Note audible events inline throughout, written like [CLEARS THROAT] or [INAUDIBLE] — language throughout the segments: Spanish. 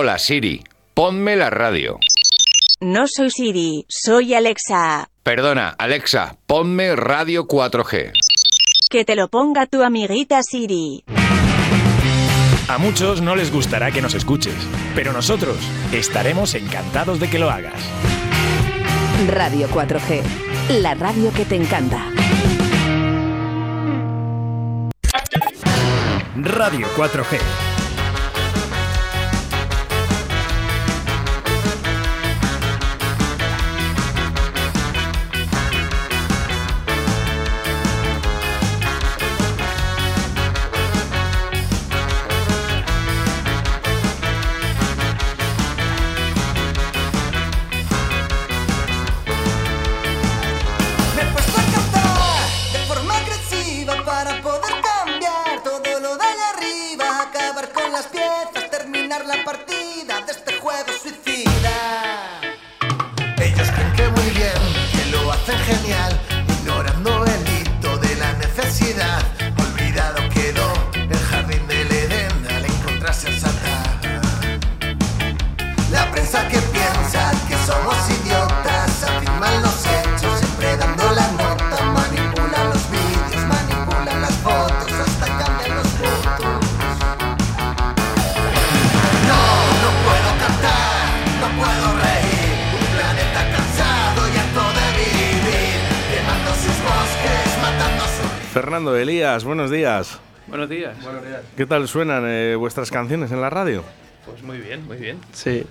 Hola Siri, ponme la radio. No soy Siri, soy Alexa. Perdona, Alexa, ponme radio 4G. Que te lo ponga tu amiguita Siri. A muchos no les gustará que nos escuches, pero nosotros estaremos encantados de que lo hagas. Radio 4G, la radio que te encanta. Radio 4G. Elías, buenos días. Buenos días. Buenos días. ¿Qué tal suenan eh, vuestras canciones en la radio? Pues muy bien, muy bien. Sí.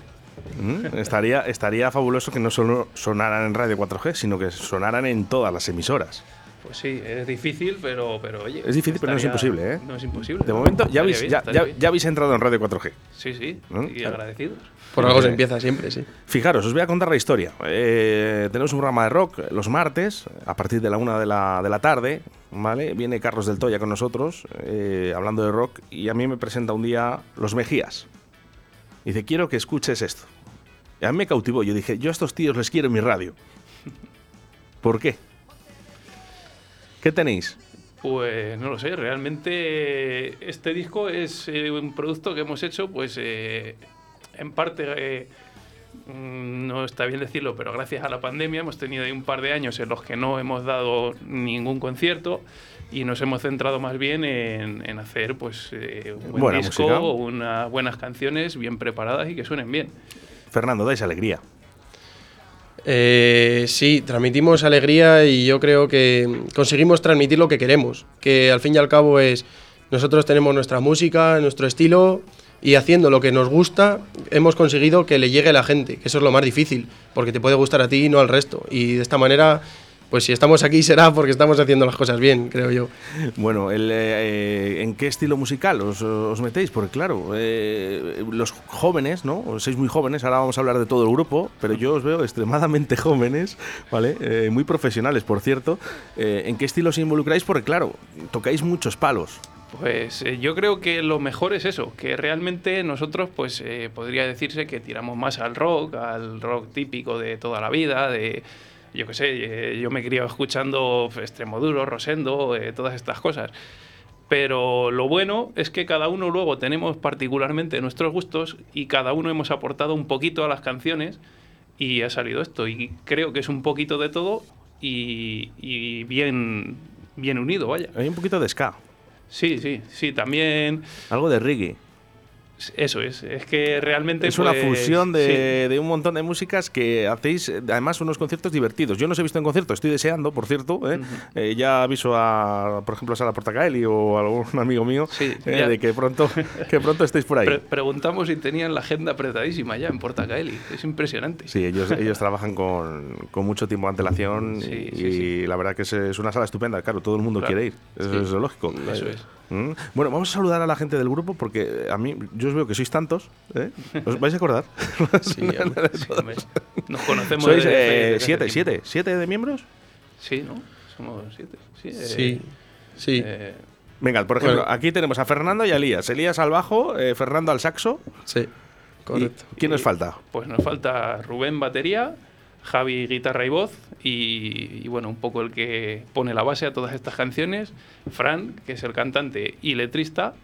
¿Mm? Estaría, estaría fabuloso que no solo sonaran en Radio 4G, sino que sonaran en todas las emisoras. Pues sí, es difícil, pero, pero oye. Es difícil, pero no es imposible, ¿eh? No es imposible. De momento ya habéis, bien, ya, habéis entrado en Radio 4G. Sí, sí. ¿Mm? Y agradecidos. Por algo se empieza siempre, sí. Fijaros, os voy a contar la historia. Eh, tenemos un programa de rock los martes, a partir de la una de la, de la tarde, ¿vale? Viene Carlos del Toya con nosotros, eh, hablando de rock, y a mí me presenta un día Los Mejías. Dice, quiero que escuches esto. Y a mí me cautivó. Yo dije, yo a estos tíos les quiero en mi radio. [LAUGHS] ¿Por qué? ¿Qué tenéis? Pues no lo sé, realmente este disco es eh, un producto que hemos hecho, pues eh, en parte, no está bien decirlo, pero gracias a la pandemia hemos tenido ahí un par de años en los que no hemos dado ningún concierto y nos hemos centrado más bien en, en hacer pues eh, un buen Buena disco, música. unas buenas canciones bien preparadas y que suenen bien. Fernando, dais alegría. Eh, sí, transmitimos alegría y yo creo que conseguimos transmitir lo que queremos, que al fin y al cabo es, nosotros tenemos nuestra música, nuestro estilo y haciendo lo que nos gusta hemos conseguido que le llegue a la gente, que eso es lo más difícil, porque te puede gustar a ti y no al resto. Y de esta manera, pues si estamos aquí será porque estamos haciendo las cosas bien, creo yo. Bueno, el, eh, ¿en qué estilo musical os, metéis? Porque claro, eh, los jóvenes, ¿no? Sois muy jóvenes, ahora vamos a hablar de todo el grupo, pero yo os veo extremadamente [LAUGHS] jóvenes, ¿vale? Eh, muy profesionales, por cierto. Eh, ¿En qué estilo os involucráis? Porque claro, tocáis muchos palos. Pues eh, yo creo que lo mejor es eso, que realmente nosotros, pues eh, podría decirse que tiramos más al rock, al rock típico de toda la vida, de, yo qué sé, eh, yo me he criado escuchando Extremoduro, Rosendo, todas estas cosas. Pero lo bueno es que cada uno luego tenemos particularmente nuestros gustos y cada uno hemos aportado un poquito a las canciones y ha salido esto. Y creo que es un poquito de todo y, y bien, bien unido, vaya. Hay un poquito de ska, Sí, sí, sí, también algo de reggae. Eso es. Es que realmente Es una pues, fusión de, de un montón de músicas que hacéis, además, unos conciertos divertidos. Yo no os he visto en concierto, estoy deseando, por cierto. ¿eh? Eh, ya aviso a, por ejemplo, a Sala Portacaeli o a algún [LAUGHS] amigo mío Sí, eh, de que pronto, que pronto estéis por ahí. Pre- preguntamos si tenían la agenda apretadísima ya en Portacaeli. Es impresionante. Sí, ellos, ellos trabajan con, con mucho tiempo de antelación Sí, y, la verdad que es, es una sala estupenda. Claro, todo el mundo Claro. quiere ir. Eso es lógico. Eso es. Mm. Bueno, vamos a saludar a la gente del grupo porque a mí, yo os veo que sois tantos. ¿eh? ¿Os vais a acordar? [LAUGHS] Sí, hombre, sí, hombre. Nos conocemos Sois eh, siete, siete, siete de miembros. Sí, ¿no? Somos siete. Sí. eh, Sí, sí. eh, Venga, por ejemplo, Bueno. aquí tenemos a Fernando y a Elías. Elías al bajo, eh, Fernando al saxo. Sí, ¿Y correcto. ¿Quién nos falta? pues nos falta Rubén batería, Javi guitarra y voz y, y, bueno, un poco el que pone la base a todas estas canciones, Fran, que es el cantante y letrista,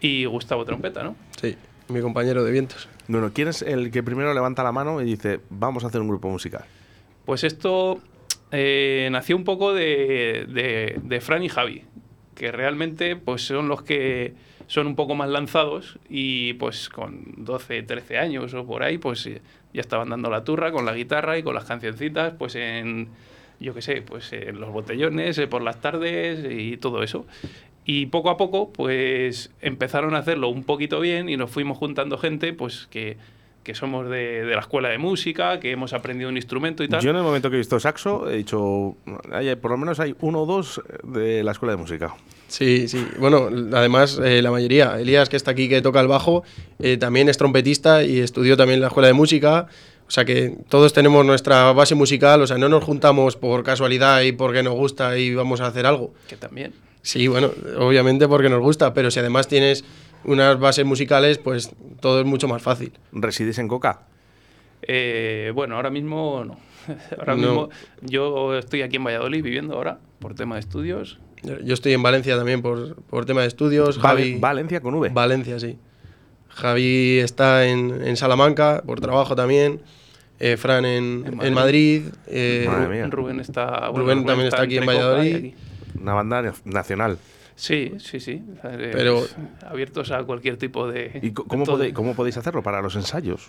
y Gustavo trompeta, ¿no? Sí. mi compañero de vientos. Bueno, ¿quién es el que primero levanta la mano y dice, vamos a hacer un grupo musical? Pues esto eh, nació un poco de, de, de Fran y Javi, que realmente pues son los que son un poco más lanzados y pues con 12, 13 años o por ahí pues eh, ya estaban dando la turra con la guitarra y con las cancioncitas pues en, yo qué sé, pues en los botellones, eh, por las tardes y todo eso. Y poco a poco pues empezaron a hacerlo un poquito bien y nos fuimos juntando gente pues que que somos de, de, la escuela de música, que hemos aprendido un instrumento y tal. Yo en el momento que he visto saxo he dicho, hay, por lo menos hay uno o dos de la escuela de música. Sí, sí. Bueno, además eh, la mayoría. Elías, que está aquí, que toca el bajo, eh, también es trompetista y estudió también en la escuela de música. O sea que todos tenemos nuestra base musical, o sea, no nos juntamos por casualidad y porque nos gusta y vamos a hacer algo. Que también. Sí, bueno, obviamente porque nos gusta, pero si además tienes unas bases musicales, pues todo es mucho más fácil. ¿Resides en Coca? Eh, bueno, ahora mismo no. [LAUGHS] Ahora No. mismo yo estoy aquí en Valladolid viviendo ahora por tema de estudios. Yo estoy en Valencia también por, por tema de estudios. Javi, Valencia con V. Valencia, sí. Javi está en, en Salamanca por trabajo también. eh, Fran en, En en Madrid. Eh, Madre mía. Rubén está. Rubén también está aquí en Valladolid. aquí. Una banda na- nacional. Sí, sí, sí. Pero- abiertos a cualquier tipo de. ¿Y cómo, podéis, cómo podéis hacerlo para los ensayos?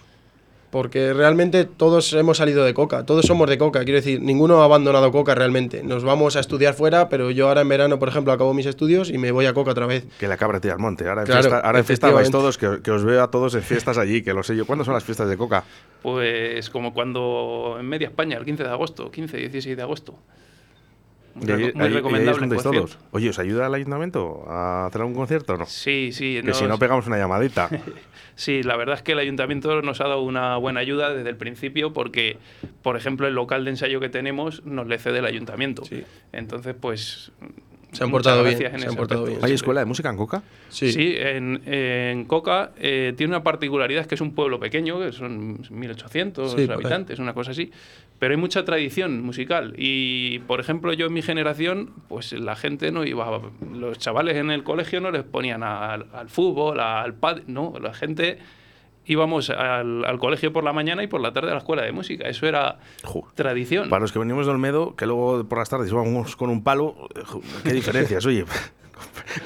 Porque realmente todos hemos salido de Coca, todos somos de Coca, quiero decir, ninguno ha abandonado Coca realmente. Nos vamos a estudiar fuera, pero yo ahora en verano, por ejemplo, acabo mis estudios y me voy a Coca otra vez. Que la cabra tira al monte. Ahora en Claro, fiesta, ahora en fiesta vais todos, que, que os veo a todos en fiestas allí, que lo sé yo. ¿Cuándo son las fiestas de Coca? Pues como cuando en media España, el 15 de agosto, 15, 16 de agosto. Muy, ahí- ahí- ahí recomendable. todos. Oye, ¿os ayuda el ayuntamiento a hacer algún concierto o no? Sí, sí. Que si no pegamos una llamadita. [LAUGHS] Sí, la verdad es que el ayuntamiento nos ha dado una buena ayuda desde el principio porque, por ejemplo, el local de ensayo que tenemos nos le cede el ayuntamiento. Sí. Entonces, pues... Se han portado bien, se han portado bien. ¿Hay Sí. escuela de música en Coca? Sí, en, en Coca eh, tiene una particularidad que es un pueblo pequeño, que son 1.800 Sí, habitantes, una cosa así, pero hay mucha tradición musical y, por ejemplo, yo en mi generación, pues la gente no iba, los chavales en el colegio no les ponían al, al fútbol, al pad, no, la gente íbamos al, al colegio por la mañana y por la tarde a la escuela de música, eso era tradición. Para los que venimos de Olmedo, que luego por las tardes íbamos con un palo, eh, qué diferencias, oye. [LAUGHS]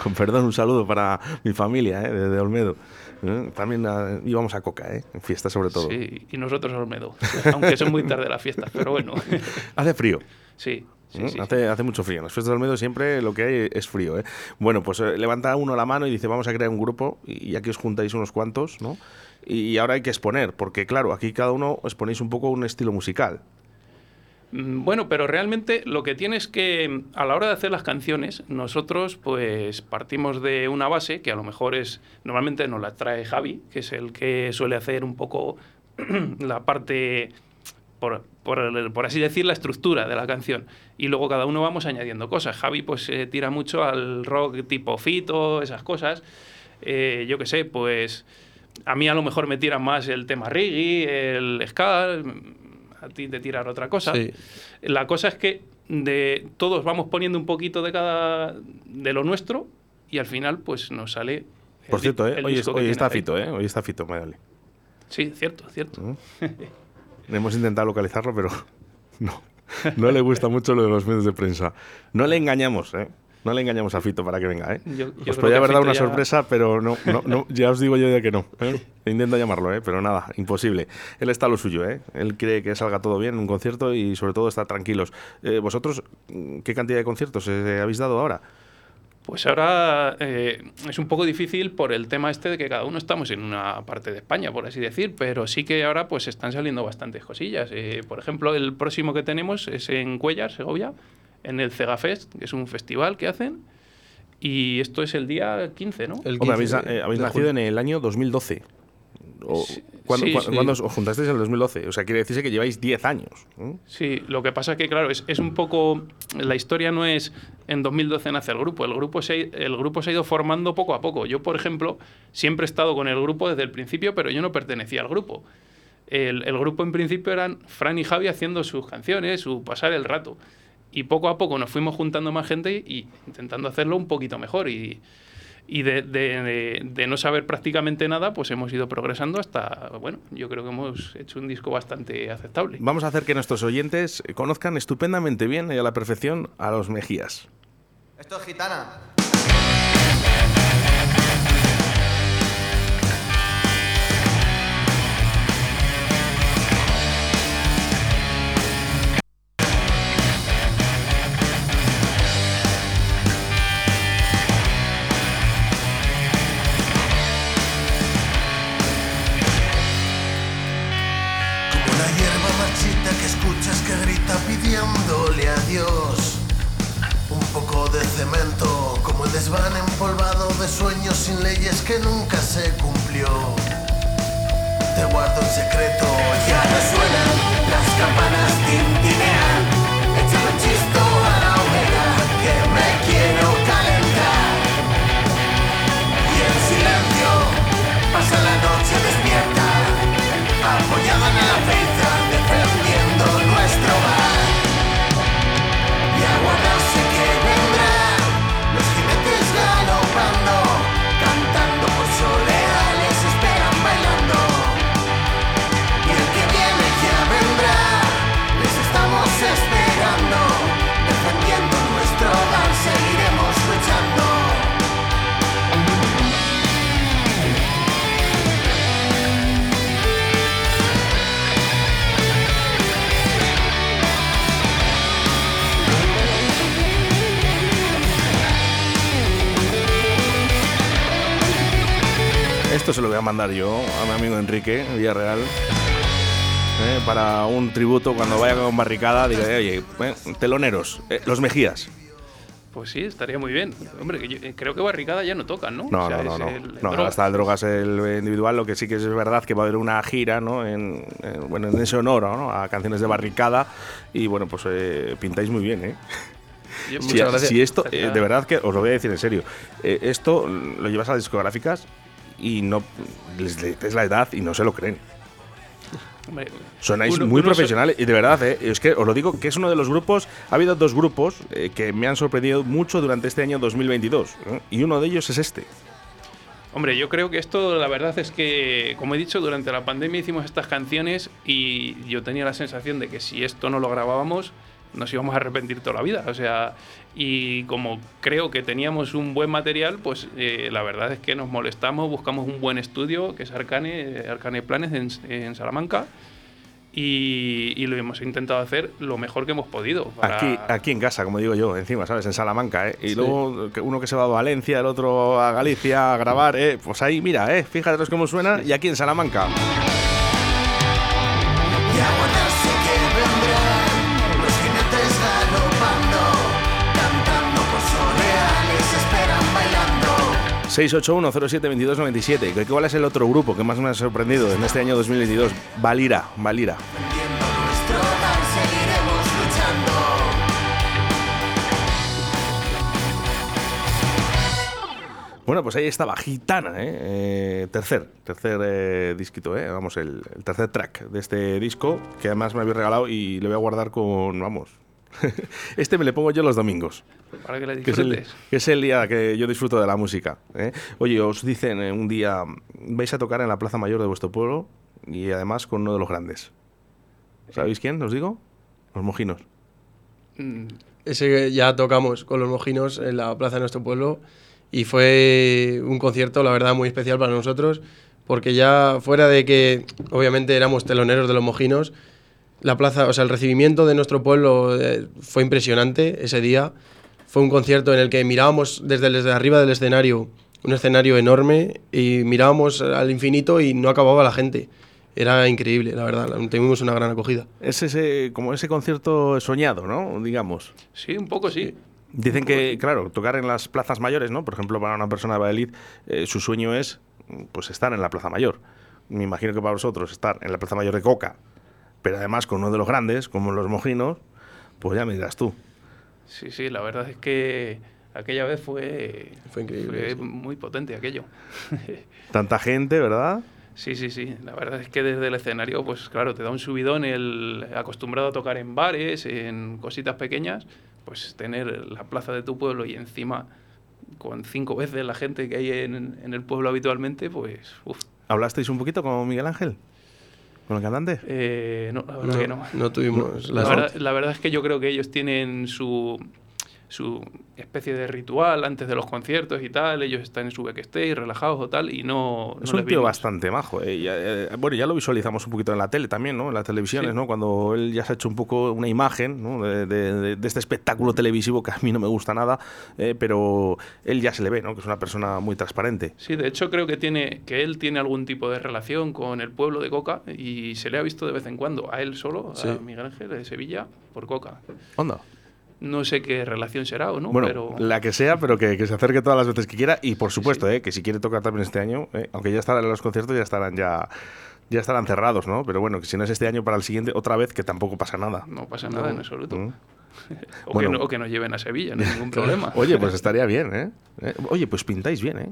Con perdón, un saludo para mi familia eh, de, de Olmedo. Eh, También ah, íbamos a Coca, eh, en fiesta sobre todo. Sí, y nosotros a Olmedo, aunque son muy tarde las fiestas, pero bueno, [LAUGHS] Hace frío. sí. sí, ¿eh? sí, sí. hace, hace mucho frío. En las fiestas de Olmedo siempre lo que hay es frío. ¿eh? Bueno, pues eh, levanta uno la mano y dice, vamos a crear un grupo, y aquí os juntáis unos cuantos, ¿no? Y ahora hay que exponer, porque claro, aquí cada uno exponéis un poco un estilo musical. Mm, Bueno, pero realmente lo que tiene es que a la hora de hacer las canciones, nosotros pues partimos de una base que a lo mejor es, normalmente nos la trae Javi, que es el que suele hacer un poco [CLEARS THROAT] la parte, por, por- por así decir, la estructura de la canción. Y luego cada uno vamos añadiendo cosas. Javi pues eh, tira mucho al rock tipo fito, esas cosas. Eh, yo qué sé, pues a mí a lo mejor me tira más el tema reggae, el ska, a ti te tirar otra cosa. Sí. La cosa es que de todos vamos poniendo un poquito de cada de lo nuestro y al final pues nos sale Por cierto, ¿eh? el hoy, disco está. Fito, ¿eh? Hoy está Fito, Mayali. Sí, cierto, cierto. Hemos intentado localizarlo, pero [LAUGHS] no. No le gusta mucho lo de los medios de prensa. No le engañamos, ¿eh? No le engañamos a Fito para que venga, ¿eh? Yo- yo creo os podría haber dado una ya- sorpresa, pero no, no, no, ya os digo yo de que no. ¿eh? [LAUGHS] Intento llamarlo, ¿eh? Pero nada, imposible. Él está a lo suyo, ¿eh? Él quiere que salga todo bien en un concierto y sobre todo estar tranquilos. Eh, ¿Vosotros mm, qué cantidad de conciertos eh, habéis dado ahora? Pues ahora eh, es un poco difícil por el tema este de que cada uno estamos en una parte de España, por así decir, pero sí que ahora pues están saliendo bastantes cosillas. Eh, por ejemplo, el próximo que tenemos es en Cuellar, Segovia, en el Cegafest, que es un festival que hacen, y esto es el día 15, ¿no? El Hombre, 15 habéis, de- eh, habéis nacido julio. en el año 2012. O- Sí, ¿cuándo, sí, cua- sí. cuándo os os juntasteis en el 2012? O sea, quiere decirse que lleváis 10 años. ¿eh? Sí, lo que pasa que, claro, es, es un poco. La historia no es en 2012 nace el grupo. El grupo, se, ha- el grupo se ha ido formando poco a poco. Yo, por ejemplo, siempre he estado con el grupo desde el principio, pero yo no pertenecía al grupo. El, el grupo en principio eran Fran y Javi haciendo sus canciones, su pasar el rato. Y poco a poco nos fuimos juntando más gente y intentando hacerlo un poquito mejor. Y, y de, de- de- de no saber prácticamente nada, pues hemos ido progresando hasta, bueno, yo creo que hemos hecho un disco bastante aceptable. Vamos a hacer que nuestros oyentes conozcan estupendamente bien y a la perfección a los Mejías. Esto es gitana. Desván empolvado de sueños sin leyes que nunca se cumplió. Te guardo en secreto, ya no suenan, las campanas Esto se lo voy a mandar yo a mi amigo Enrique Villarreal. eh, para un tributo cuando vaya con barricada, diga, oye, eh, teloneros, eh, los Mejías. Pues sí, estaría muy bien. Hombre, yo- eh, creo que Barricada ya no tocan, ¿no? No, O sea, no, no, no. el- no, hasta el Drogas el individual, lo que sí que es verdad que va a haber una gira, ¿no? En, en- bueno, en ese honor, ¿no? A canciones de barricada. Y bueno, pues eh, pintáis muy bien, ¿eh? Yo- [LAUGHS] Si, si esto, eh, de verdad que os lo voy a decir en serio, esto lo llevas a las discográficas y no les dices la edad y no se lo creen. Sonáis uno- muy uno profesionales y de verdad, eh, es que os lo digo que es uno de los grupos, ha habido dos grupos eh, que me han sorprendido mucho durante este año 2022 ¿eh? y uno de ellos es este. Hombre, yo creo que esto, la verdad es que, como he dicho, durante la pandemia hicimos estas canciones y yo tenía la sensación de que si esto no lo grabábamos, nos íbamos a arrepentir toda la vida. O sea, y como creo que teníamos un buen material, pues eh, la verdad es que nos molestamos, buscamos un buen estudio, que es Arcane, eh, Arcane Planes en, en Salamanca. Y, y lo hemos intentado hacer lo mejor que hemos podido. para- Aquí, aquí en casa, como digo yo, encima, ¿sabes? En Salamanca, ¿eh? Y luego que uno que se va a Valencia, el otro a Galicia a grabar, ¿eh? Pues ahí, mira, ¿eh? Fíjate cómo suena y aquí en Salamanca. 681072297. Creo que igual es el otro grupo que más me ha sorprendido en este año 2022. Valira, Valira. Bueno, pues ahí estaba, Gitana, ¿eh? Eh, tercer, tercer eh, disquito, ¿eh? vamos, el, tercer track de este disco, que además me habéis regalado y lo voy a guardar con, vamos, [LAUGHS] este me le pongo yo los domingos, para que le que es, el, disfrutes. que es el día que yo disfruto de la música. ¿eh? Oye, os dicen eh, un día, vais a tocar en la Plaza Mayor de vuestro pueblo y además con uno de los grandes. ¿Sabéis quién, os digo? Los mojinos. Mm, Ese ya tocamos con los mojinos en la plaza de nuestro pueblo y fue un concierto, la verdad, muy especial para nosotros, porque ya fuera de que obviamente éramos teloneros de los mojinos, la plaza, o sea, el recibimiento de nuestro pueblo eh, fue impresionante ese día. Fue un concierto en el que mirábamos desde, desde arriba del escenario, un escenario enorme, y mirábamos al infinito y no acababa la gente. Era increíble, la verdad, tuvimos una gran acogida. Es ese, como ese concierto soñado, ¿no? Digamos. sí, un poco sí. Dicen que, claro, tocar en las plazas mayores, ¿no? Por ejemplo, para una persona de Valladolid, eh, su sueño es pues estar en la plaza mayor. Me imagino que para vosotros estar en la plaza mayor de Coca, pero además con uno de los grandes, como los mojinos, pues ya me dirás tú. Sí, sí, la verdad es que aquella vez fue, Fue increíble, fue sí. muy potente aquello. [LAUGHS] Tanta gente, ¿verdad? Sí, sí, sí. La verdad es que desde el escenario, pues claro, te da un subidón el acostumbrado a tocar en bares, en cositas pequeñas, pues tener la plaza de tu pueblo y encima con cinco veces la gente que hay en, en el pueblo habitualmente, pues, uf. ¿Hablasteis un poquito con Miguel Ángel? ¿Con el cantante? Eh, no, la verdad No, que no. no tuvimos La la verdad, la verdad es que yo creo que ellos tienen su, su especie de ritual antes de los conciertos y tal. Ellos están en su backstage, relajados o tal, y no. Es no un tío vimos. bastante majo. eh, ya, eh, bueno, ya lo visualizamos un poquito en la tele también, ¿no? En las televisiones, Sí. ¿no? Cuando él ya se ha hecho un poco una imagen ¿no? de, de- de- de este espectáculo televisivo que a mí no me gusta nada, eh, pero él ya se le ve, ¿no? Que es una persona muy transparente. Sí, de hecho creo que tiene que él tiene algún tipo de relación con el pueblo de Coca y se le ha visto de vez en cuando a él solo, Sí. a Miguel Ángel de Sevilla, por Coca. Onda. No sé qué relación será o no, bueno, pero la que sea, pero que, que se acerque todas las veces que quiera y por supuesto, eh, que si quiere tocar también este año, eh, aunque ya estarán los conciertos, ya estarán ya ya estarán cerrados, ¿no? Pero bueno, que si no es este año para el siguiente, otra vez que tampoco pasa nada. no pasa nada en absoluto. Mm. [LAUGHS] O, Bueno. que no- o que nos lleven a Sevilla, no hay ningún [LAUGHS] problema. Oye, pues estaría bien, ¿eh? Eh, Oye, pues pintáis bien, ¿eh?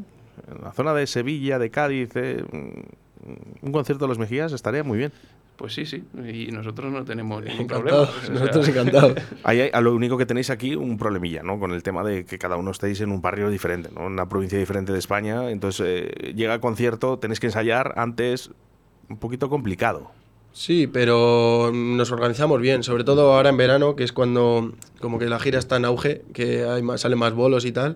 En la zona de Sevilla, de Cádiz, eh, mm, un concierto de los Mejías estaría muy bien. Pues sí, sí, y nosotros no tenemos ningún Encantados, problema. O sea, nosotros encantados. Ahí hay- a lo único que tenéis aquí un problemilla, ¿no? Con el tema de que cada uno estéis en un barrio diferente, ¿no? En una provincia diferente de España. Entonces, eh, llega el concierto, tenéis que ensayar antes, un poquito complicado. Sí, pero nos organizamos bien, sobre todo ahora en verano, que es cuando como que la gira está en auge, que hay más, salen más bolos y tal.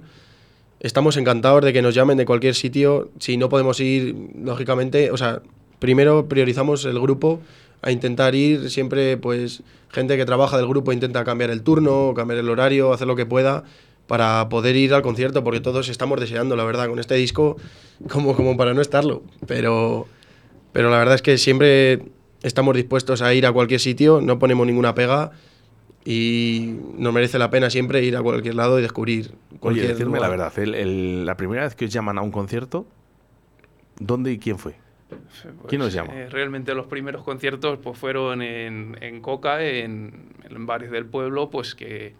Estamos encantados de que nos llamen de cualquier sitio. Si no podemos ir, lógicamente, o sea, primero priorizamos el grupo a intentar ir siempre, pues, gente que trabaja del grupo intenta cambiar el turno, cambiar el horario, hacer lo que pueda para poder ir al concierto, porque todos estamos deseando, la verdad, con este disco, como, como para no estarlo. Pero, pero la verdad es que siempre estamos dispuestos a ir a cualquier sitio, no ponemos ninguna pega y nos merece la pena siempre ir a cualquier lado y descubrir Oye, cualquier decirme lugar. la verdad, el- el- la primera vez que os llaman a un concierto, ¿dónde y quién fue? ¿Quién os llama? eh, realmente los primeros conciertos pues fueron en, en Coca, en, en bares del pueblo, pues que,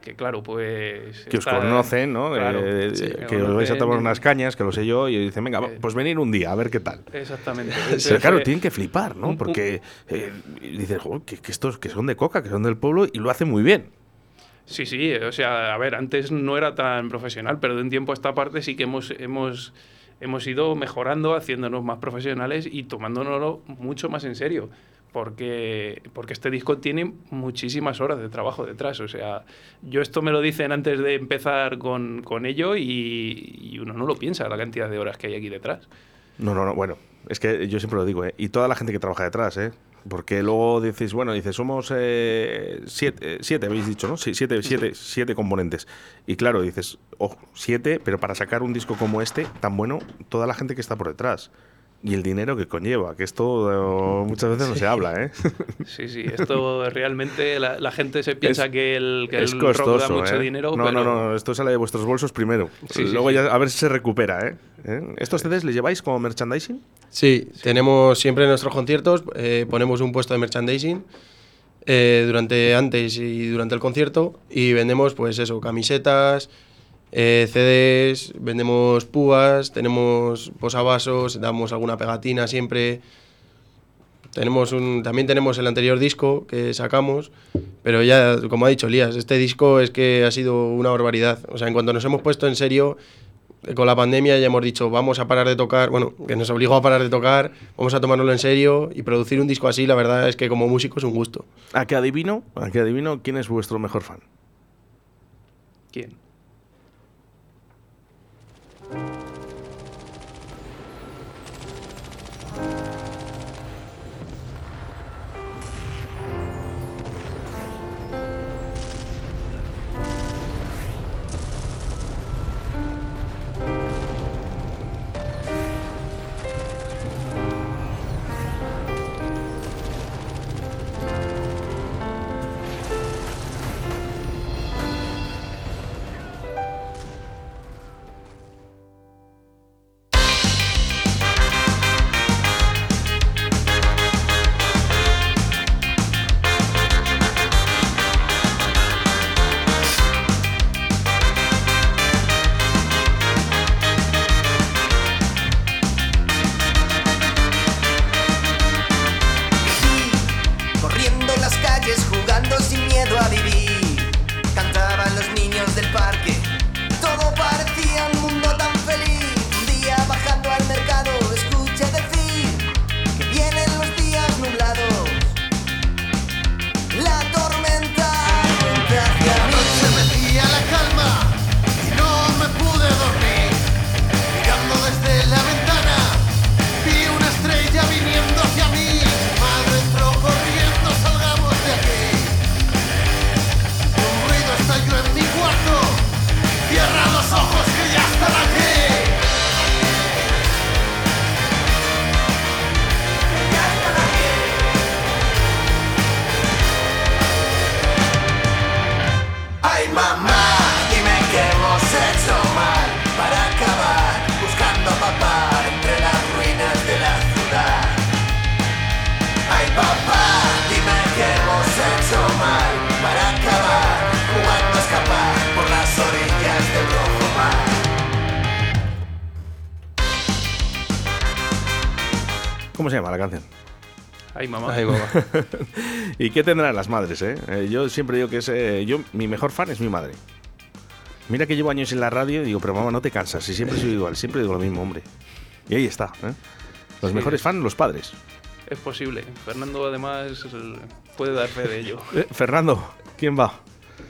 que claro, pues... Que os está- conocen, ¿no? Claro, Eh, sí, que me os vais a tomar unas cañas, que lo sé yo, y dicen, venga, Eh. pues venir un día, a ver qué tal. Exactamente. Pero Ese claro, fue- tienen que flipar, ¿no? Porque eh, dices, "Joder, que, que estos que son de coca, que son del pueblo y lo hacen muy bien. Sí, sí, o sea, a ver, antes no era tan profesional, pero de un tiempo a esta parte sí que hemos, hemos, hemos ido mejorando, haciéndonos más profesionales y tomándonoslo mucho más en serio. Porque, porque este disco tiene muchísimas horas de trabajo detrás. O sea, yo esto me lo dicen antes de empezar con, con ello y, y uno no lo piensa, la cantidad de horas que hay aquí detrás. No, no, no, bueno, es que yo siempre lo digo, ¿eh? Y toda la gente que trabaja detrás, ¿eh? Porque luego dices, bueno, dices, somos eh, siete, eh, siete, habéis dicho, ¿no? Sí, siete, siete, siete componentes. Y claro, dices, oh, siete, pero para sacar un disco como este, tan bueno, toda la gente que está por detrás. Y el dinero que conlleva, que esto eh, muchas veces no se habla, ¿eh? [LAUGHS] Sí, sí, esto realmente la, la gente se piensa Es- que el, que es el rock da costoso, mucho ¿eh? dinero, no, pero no, no, esto sale de vuestros bolsos primero. Sí, Luego sí. ya a ver si se recupera, ¿eh? ¿Eh? ¿Estos CDs les lleváis como merchandising? Sí, tenemos siempre en nuestros conciertos, eh, ponemos un puesto de merchandising eh, durante antes y durante el concierto y vendemos pues eso, camisetas, eh, CDs, vendemos púas, tenemos posavasos, damos alguna pegatina siempre. Tenemos un, también tenemos el anterior disco que sacamos, pero ya, como ha dicho Elías, este disco es que ha sido una barbaridad. O sea, en cuanto nos hemos puesto en serio, con la pandemia ya hemos dicho, vamos a parar de tocar, bueno, que nos obligó a parar de tocar, vamos a tomárnoslo en serio y producir un disco así, la verdad es que como músico es un gusto. ¿A qué adivino? ¿A qué adivino quién es vuestro mejor fan? ¿quién? ¿Cómo se llama la canción? Ay, mamá. Ay, mamá. [LAUGHS] ¿Y qué tendrán las madres, eh? Eh, yo siempre digo que es, eh, yo, mi mejor fan es mi madre. Mira que llevo años en la radio y digo, pero mamá, no te cansas. Y siempre soy igual, siempre digo lo mismo, hombre. Y ahí está, ¿eh? Los Sí. mejores fans, los padres. Es posible. Fernando, además, puede dar fe de ello. [LAUGHS] Eh, Fernando, ¿quién va?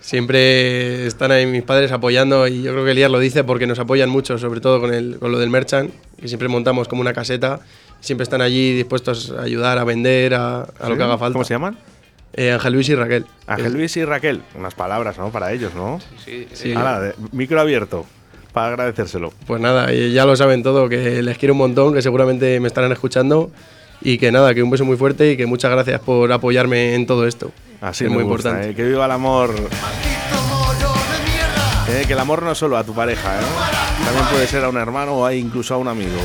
Siempre están ahí mis padres apoyando y yo creo que Elías lo dice porque nos apoyan mucho, sobre todo con, el, con lo del merchant, que siempre montamos como una caseta. Siempre están allí dispuestos a ayudar, a vender, a, a lo que haga falta. ¿Cómo se llaman? Eh, Ángel Luis y Raquel. Ángel Luis y Raquel. Unas palabras, ¿no? Para ellos, ¿no? Sí, Sí. Hala, de- micro abierto. Para agradecérselo. Pues nada, y ya lo saben todo, que les quiero un montón, que seguramente me estarán escuchando y que nada, que un beso muy fuerte y que muchas gracias por apoyarme en todo esto. Así es muy gusta, importante. ¿eh? Que viva el amor. Eh, que el amor no es solo a tu pareja, ¿eh? También puede ser a un hermano o incluso a un amigo.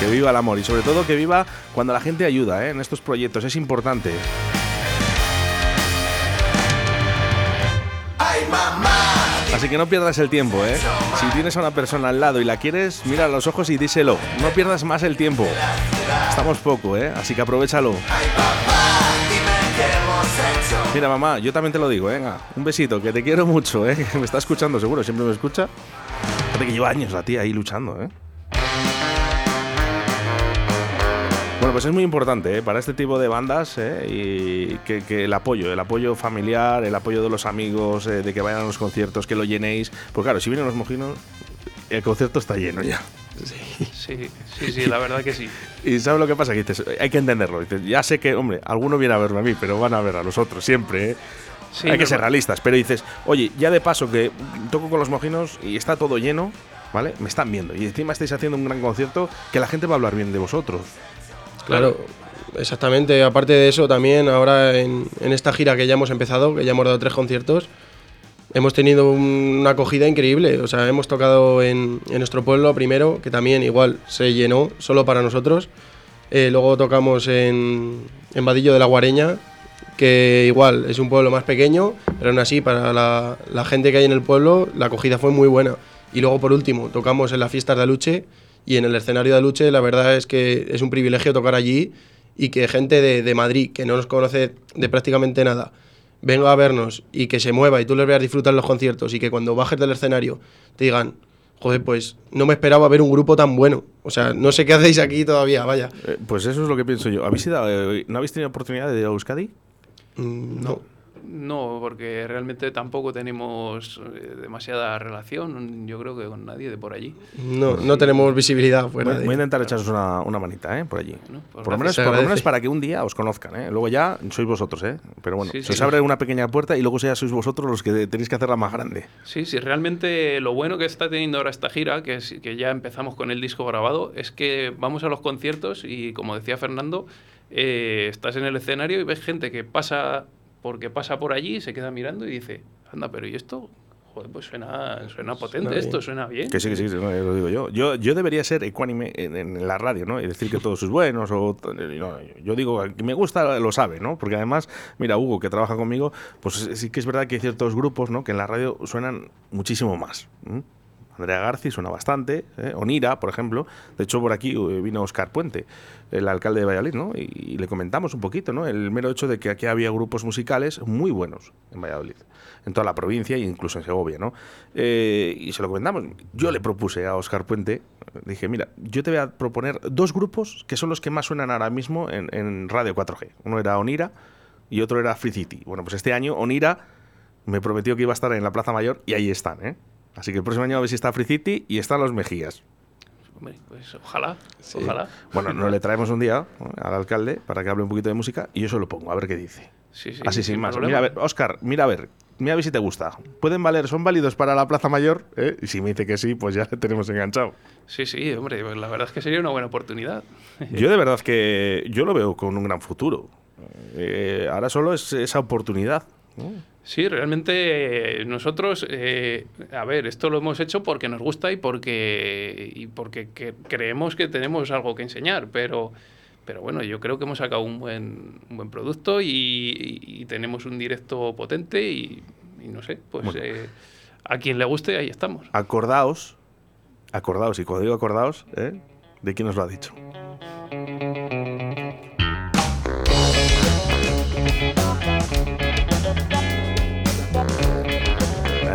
Que viva el amor y sobre todo que viva cuando la gente ayuda ¿eh? en estos proyectos. Es importante. Así que no pierdas el tiempo, ¿eh? Si tienes a una persona al lado y la quieres, mira a los ojos y díselo. No pierdas más el tiempo. Estamos poco, ¿eh? Así que aprovechalo. Mira, mamá, yo también te lo digo, ¿eh? venga. Un besito, que te quiero mucho, ¿eh? [LAUGHS] Me está escuchando, seguro, siempre me escucha. Fíjate que lleva años la tía ahí luchando, ¿eh? Bueno, pues es muy importante ¿eh? para este tipo de bandas ¿eh? y que, que el apoyo, el apoyo familiar, el apoyo de los amigos, eh, de que vayan a los conciertos, que lo llenéis. Pues claro, si vienen los mojinos, el concierto está lleno ya. sí, sí, sí, la verdad que sí. [LAUGHS] Y ¿sabes lo que pasa? Que dices, hay que entenderlo. Dices, ya sé que, hombre, alguno viene a verme a mí, pero van a ver a los otros siempre, ¿eh? Sí, hay que normal. ser realistas, pero dices, oye, ya de paso que toco con los mojinos y está todo lleno, ¿vale? Me están viendo. Y encima estáis haciendo un gran concierto que la gente va a hablar bien de vosotros. Claro, exactamente. Aparte de eso, también ahora en, en esta gira que ya hemos empezado, que ya hemos dado tres conciertos, hemos tenido un- una acogida increíble. O sea, hemos tocado en, en nuestro pueblo primero, que también igual se llenó solo para nosotros. Eh, luego tocamos en, en Vadillo de la Guareña, que igual es un pueblo más pequeño, pero aún así para la, la gente que hay en el pueblo la acogida fue muy buena. Y luego por último tocamos en las fiestas de Aluche y en el escenario de Aluche la verdad es que es un privilegio tocar allí y que gente de, de Madrid que no nos conoce de prácticamente nada venga a vernos y que se mueva y tú les veas disfrutar los conciertos y que cuando bajes del escenario te digan, joder, pues no me esperaba ver un grupo tan bueno. O sea, no sé qué hacéis aquí todavía, vaya. Eh, pues eso es lo que pienso yo. ¿Habéis ido, eh, ¿No habéis tenido oportunidad de ir a Euskadi? Mm, no. No, porque realmente tampoco tenemos eh, demasiada relación, yo creo que con nadie de por allí. No, no tenemos visibilidad fuera Voy, a intentar echaros una, una manita, ¿eh? Por allí. Bueno, pues por, lo menos, por lo menos para que un día os conozcan, ¿eh? Luego ya sois vosotros, ¿eh? Pero bueno, Sí, se os sí. abre una pequeña puerta y luego ya sois vosotros los que tenéis que hacerla más grande. Sí, sí, realmente lo bueno que está teniendo ahora esta gira, que, es, que ya empezamos con el disco grabado, es que vamos a los conciertos y, como decía Fernando, eh, estás en el escenario y ves gente que pasa porque pasa por allí, se queda mirando y dice, anda, pero ¿y esto? Joder, pues suena, suena potente bien. esto, suena bien. Que sí, que sí, sí, no, lo digo yo. Yo, yo debería ser ecuánime en, en la radio, ¿no? Y decir que todos sois buenos. O, no, yo digo, que me gusta, lo sabe, ¿no? Porque además, mira, Hugo, que trabaja conmigo, pues sí que es verdad que hay ciertos grupos, ¿no? Que en la radio suenan muchísimo más. ¿m? Andrea Garci suena bastante, ¿eh? Onira, por ejemplo. De hecho, por aquí eh, vino Oscar Puente, el alcalde de Valladolid, ¿no? Y, le comentamos un poquito, ¿no? El mero hecho de que aquí había grupos musicales muy buenos en Valladolid, en toda la provincia e incluso en Segovia, ¿no? Eh, y se lo comentamos. Yo le propuse a Oscar Puente, dije, mira, yo te voy a proponer dos grupos que son los que más suenan ahora mismo en Radio 4G. Uno era Onira y otro era Free City. Bueno, pues este año Onira me prometió que iba a estar en la Plaza Mayor y ahí están, ¿eh? Así que el próximo año a ver si está Free City y están los Mejías. Hombre, pues ojalá, ojalá. Bueno, nos le traemos un día ¿no? al alcalde para que hable un poquito de música y yo se lo pongo, a ver qué dice. Sí, sí, Así sin más. problema. Mira, a ver, Oscar, mira a ver, mira a ver si te gusta. ¿Pueden valer, son válidos para la Plaza Mayor? ¿Eh? Y si me dice que sí, pues ya le tenemos enganchado. Sí, sí, hombre, pues la verdad es que sería una buena oportunidad. [LAUGHS] Yo de verdad que yo lo veo con un gran futuro. Eh, ahora solo es esa oportunidad. Sí, realmente eh, nosotros, eh, a ver, esto lo hemos hecho porque nos gusta y porque, y porque que- creemos que tenemos algo que enseñar, pero, pero bueno, yo creo que hemos sacado un buen, un buen producto y, y- y tenemos un directo potente y, y no sé, pues Bueno. eh, a quien le guste, ahí estamos. Acordaos, acordaos, y cuando digo acordaos, ¿eh? ¿de quién os lo ha dicho?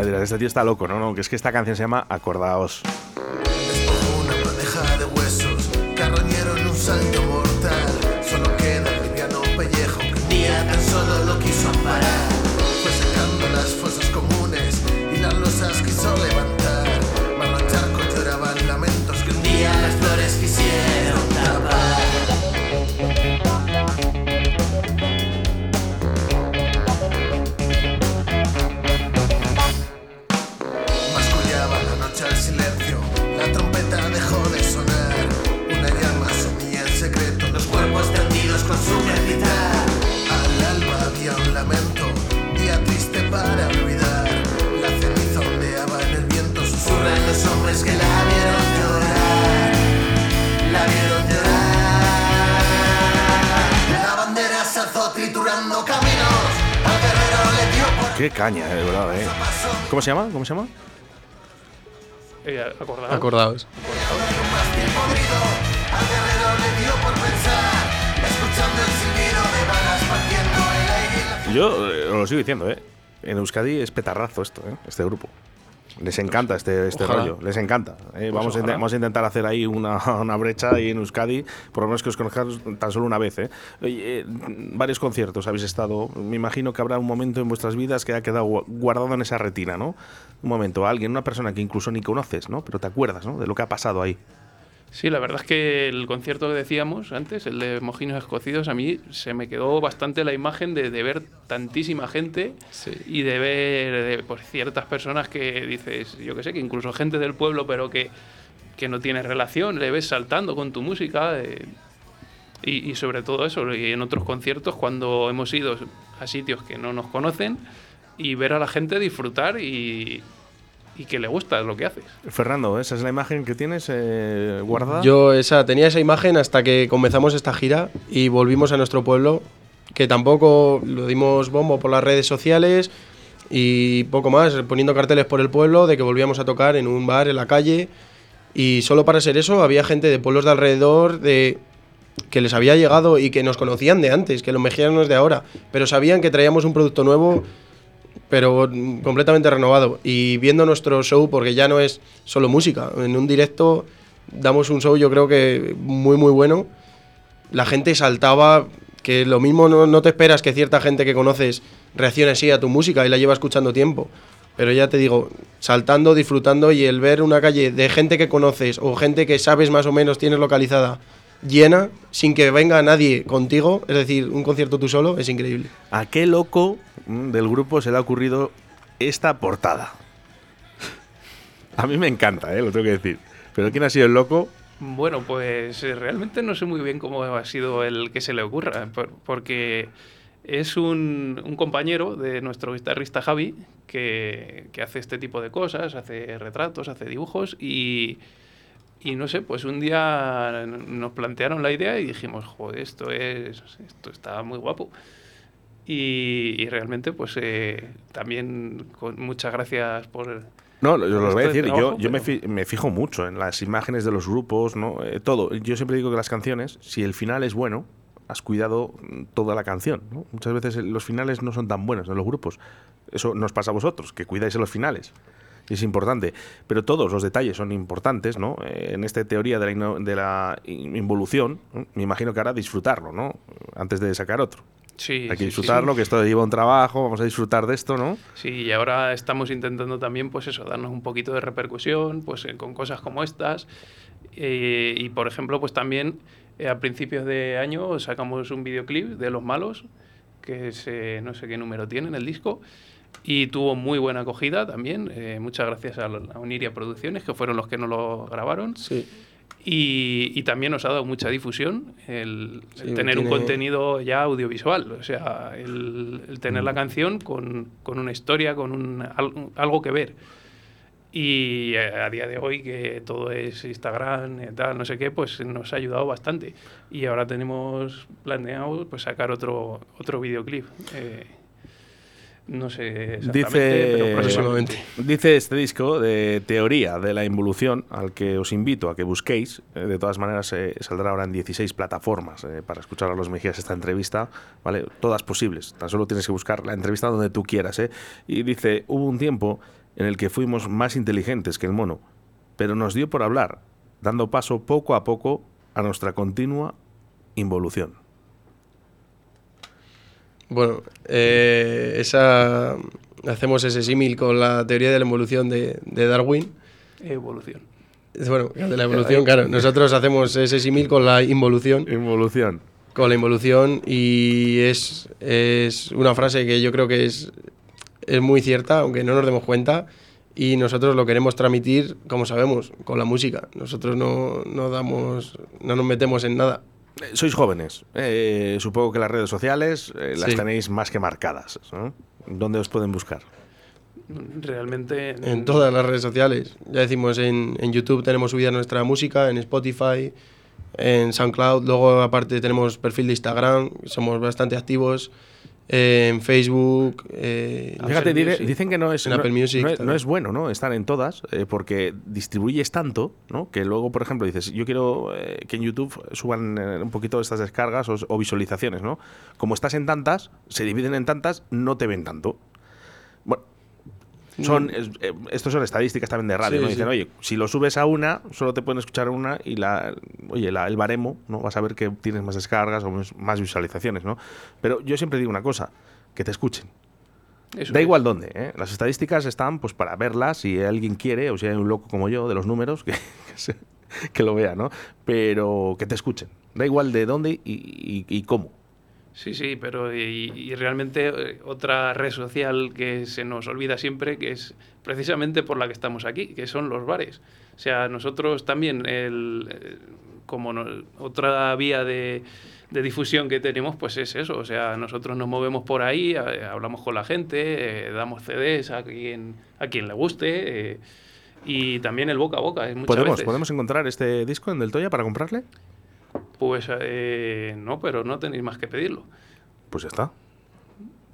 Este tío está loco, ¿no? no que es que esta canción se llama Acordaos. Qué caña, eh, de verdad, ¿eh? ¿Cómo se llama? ¿Cómo se llama? Eh, acordaos. Acordaos. Yo eh, os lo sigo diciendo, ¿eh? En Euskadi es petarrazo esto, ¿eh? Este grupo. Les encanta este, este Ojalá. rollo, les encanta. ¿eh? vamos, a, vamos a intentar hacer ahí una, [LAUGHS] una brecha ahí en Euskadi, por lo menos que os conozcáis tan solo una vez. ¿eh? Eh, varios conciertos habéis estado. Me imagino que habrá un momento en vuestras vidas que ha quedado gua- guardado en esa retina, ¿no? Un momento, alguien, una persona que incluso ni conoces, ¿no? Pero te acuerdas, ¿no? De lo que ha pasado ahí. Sí, la verdad es que el concierto que decíamos antes, el de Mojinos Escocidos, a mí se me quedó bastante la imagen de, de ver tantísima gente y de ver de, pues, ciertas personas que dices, yo que sé, que incluso gente del pueblo, pero que, que no tiene relación, le ves saltando con tu música. eh, y, y sobre todo eso, y en otros conciertos, cuando hemos ido a sitios que no nos conocen y ver a la gente disfrutar y, y que le gusta lo que haces. Fernando, ¿esa es la imagen que tienes eh, guardada? Yo esa, tenía esa imagen hasta que comenzamos esta gira y volvimos a nuestro pueblo, que tampoco lo dimos bombo por las redes sociales y poco más, poniendo carteles por el pueblo de que volvíamos a tocar en un bar en la calle y solo para ser eso había gente de pueblos de alrededor de que les había llegado y que nos conocían de antes, que los mexicanos de ahora, pero sabían que traíamos un producto nuevo pero completamente renovado. Y viendo nuestro show, porque ya no es solo música, en un directo damos un show yo creo que muy muy bueno. La gente saltaba, que lo mismo no, no te esperas que cierta gente que conoces reaccione así a tu música y la lleva escuchando tiempo. Pero ya te digo, saltando, disfrutando y el ver una calle de gente que conoces o gente que sabes más o menos tienes localizada llena, sin que venga nadie contigo, es decir, un concierto tú solo, es increíble. ¿A qué loco mm, del grupo se le ha ocurrido esta portada? [LAUGHS] A mí me encanta, ¿eh? lo tengo que decir. Pero ¿quién ha sido el loco? Bueno, pues eh, realmente no sé muy bien cómo ha sido el que se le ocurra, por- porque es un, un compañero de nuestro guitarrista Javi que, que hace este tipo de cosas, hace retratos, hace dibujos y, y no sé, pues un día nos plantearon la idea y dijimos, joder, esto, es, esto está muy guapo. Y, y realmente, pues eh, también con muchas gracias por, No, yo lo voy a de decir. Yo, yo me, pero- fi- me fijo mucho en las imágenes de los grupos, ¿no? Eh, todo. Yo siempre digo que las canciones, si el final es bueno, has cuidado toda la canción. ¿no? Muchas veces eh, los finales no son tan buenos en los grupos. Eso nos pasa a vosotros, que cuidáis en los finales. Es importante. Pero todos los detalles son importantes, ¿no? Eh, en esta teoría de la, de la in- involución, ¿no? me imagino que ahora disfrutarlo, ¿no? Antes de sacar otro. Sí, Hay sí, que sí, disfrutarlo, sí. que esto lleva un trabajo, vamos a disfrutar de esto, ¿no? Sí, y ahora estamos intentando también, pues eso, darnos un poquito de repercusión, pues eh, con cosas como estas. Eh, y por ejemplo, pues también eh, a principios de año sacamos un videoclip de Los Malos, que es, eh, no sé qué número tiene en el disco, y tuvo muy buena acogida también. eh, muchas gracias a, a Uniria Producciones, que fueron los que nos lo grabaron. Sí. Y, y también nos ha dado mucha difusión el, el Sí, tener un tiene- contenido ya audiovisual, o sea, el, el tener la canción con, con una historia, con un, al- algo que ver. Y eh, a día de hoy, que todo es Instagram, eh, tal, no sé qué, pues nos ha ayudado bastante. Y ahora tenemos planeado pues, sacar otro, otro videoclip. eh, no sé exactamente, Dice, pero próximamente. dice este disco de teoría de la involución, al que os invito a que busquéis. Eh, de todas maneras, eh, saldrá ahora en 16 plataformas eh, para escuchar a los Mejías esta entrevista. ¿vale? Todas posibles. Tan solo tienes que buscar la entrevista donde tú quieras. ¿eh? Y dice, hubo un tiempo en el que fuimos más inteligentes que el mono, pero nos dio por hablar, dando paso poco a poco a nuestra continua involución. Bueno, eh, esa hacemos ese símil con la teoría de la evolución de, de Darwin. Evolución. Bueno, de la [LAUGHS] evolución, claro. Nosotros hacemos ese símil con la involución. Involución. Con la involución y es, es una frase que yo creo que es, es muy cierta, aunque no nos demos cuenta. Y nosotros lo queremos transmitir, como sabemos, con la música. Nosotros no, no damos, no nos metemos en nada. Sois jóvenes. Eh, supongo que las redes sociales eh, las Sí. tenéis más que marcadas. ¿no? ¿Dónde os pueden buscar? Realmente. En todas las redes sociales. Ya decimos, en, en YouTube tenemos subida nuestra música, en Spotify, en SoundCloud. Luego, aparte, tenemos perfil de Instagram, somos bastante activos. Eh, en Facebook. eh, Fíjate, en Music, dicen que no es, en no, Apple Music. no es, no también. es bueno ¿no? estar en todas, eh, porque distribuyes tanto ¿no? que luego, por ejemplo, dices, yo quiero eh, que en YouTube suban un poquito estas descargas o, o visualizaciones. ¿no? Como estás en tantas, se dividen en tantas, no te ven tanto. Bueno, son, es- eh, estos son estadísticas también de radio, Sí, ¿no? Dicen, sí. oye, si lo subes a una, solo te pueden escuchar una y la, oye, la- el baremo, ¿no? Vas a ver que tienes más descargas o más- más visualizaciones, ¿no? Pero yo siempre digo una cosa, que te escuchen. Eso Da es. igual dónde, ¿eh? Las estadísticas están pues para verlas, si alguien quiere, o si hay un loco como yo de los números, [LAUGHS] que, que, se- que lo vea, ¿no? Pero que te escuchen. Da igual de dónde y, y- y cómo. Sí, sí, pero y, y realmente eh, otra red social que se nos olvida siempre, que es precisamente por la que estamos aquí, que son los bares. O sea, nosotros también, el, eh, como no- otra vía de, de difusión que tenemos, pues es eso. O sea, nosotros nos movemos por ahí, eh, hablamos con la gente, eh, damos CDs a quien, a quien le guste. eh, y también el boca a boca. eh, muchas ¿Podemos, veces. ¿Podemos encontrar este disco en Del Toya para comprarle? Pues eh, no, pero no tenéis más que pedirlo. Pues ya está.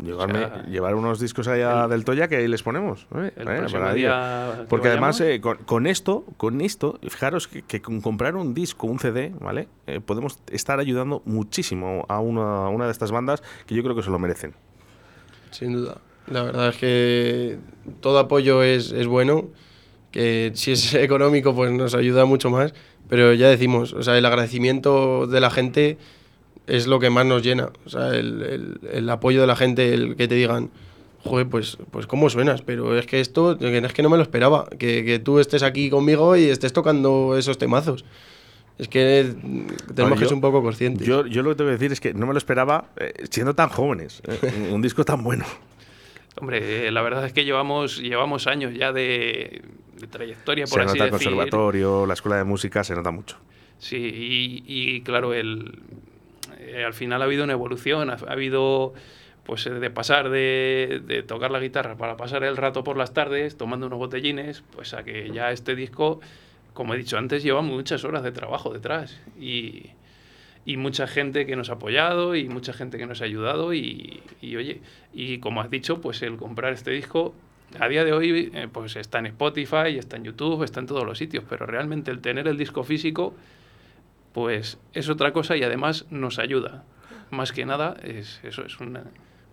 Llevarme, O sea, llevar unos discos allá del Toya que ahí les ponemos. ¿eh? El Eh, para día Porque además eh, con, con esto, con esto, fijaros que, que con comprar un disco, un CD, ¿vale? Eh, podemos estar ayudando muchísimo a una, a una de estas bandas que yo creo que se lo merecen. Sin duda. La verdad es que todo apoyo es, es bueno, que si es [LAUGHS] económico pues nos ayuda mucho más, pero ya decimos, o sea, el agradecimiento de la gente es lo que más nos llena, o sea, el, el- el apoyo de la gente, el que te digan, joder, pues, pues cómo suenas, pero es que esto, es que no me lo esperaba, que, que tú estés aquí conmigo y estés tocando esos temazos. Es que tenemos que ser un poco conscientes. Yo, yo lo que te voy a decir es que no me lo esperaba eh, siendo tan jóvenes. eh, un disco tan bueno. Hombre, eh, la verdad es que llevamos, llevamos años ya de, de trayectoria, por Se así nota el decir. conservatorio, la escuela de música, se nota mucho. Sí, y, y claro, el, eh, al final ha habido una evolución, ha, ha habido pues eh, de pasar de, de tocar la guitarra para pasar el rato por las tardes tomando unos botellines, pues a que ya este disco, como he dicho antes, lleva muchas horas de trabajo detrás y, y mucha gente que nos ha apoyado y mucha gente que nos ha ayudado y, y, oye, y como has dicho, pues el comprar este disco a día de hoy eh, pues está en Spotify, está en YouTube, está en todos los sitios, pero realmente el tener el disco físico pues es otra cosa y además nos ayuda. Más que nada, es, eso es una,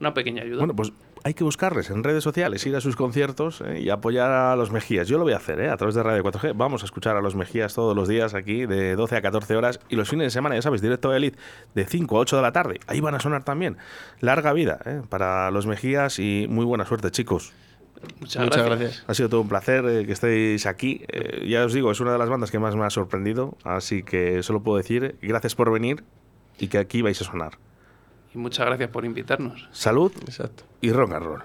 una pequeña ayuda. Bueno, pues hay que buscarles en redes sociales, ir a sus conciertos eh, y apoyar a los Mejías. Yo lo voy a hacer, ¿eh? a través de Radio 4G. Vamos a escuchar a los Mejías todos los días aquí, de 12 a 14 horas. Y los fines de semana, ya sabes, directo de Elite, de 5 a 8 de la tarde. Ahí van a sonar también. Larga vida ¿eh? para los Mejías y muy buena suerte, chicos. Muchas, Muchas gracias. gracias. Ha sido todo un placer eh, que estéis aquí. Eh, ya os digo, es una de las bandas que más me ha sorprendido. Así que solo puedo decir gracias por venir y que aquí vais a sonar. Muchas gracias por invitarnos. Salud Exacto. y rock and roll.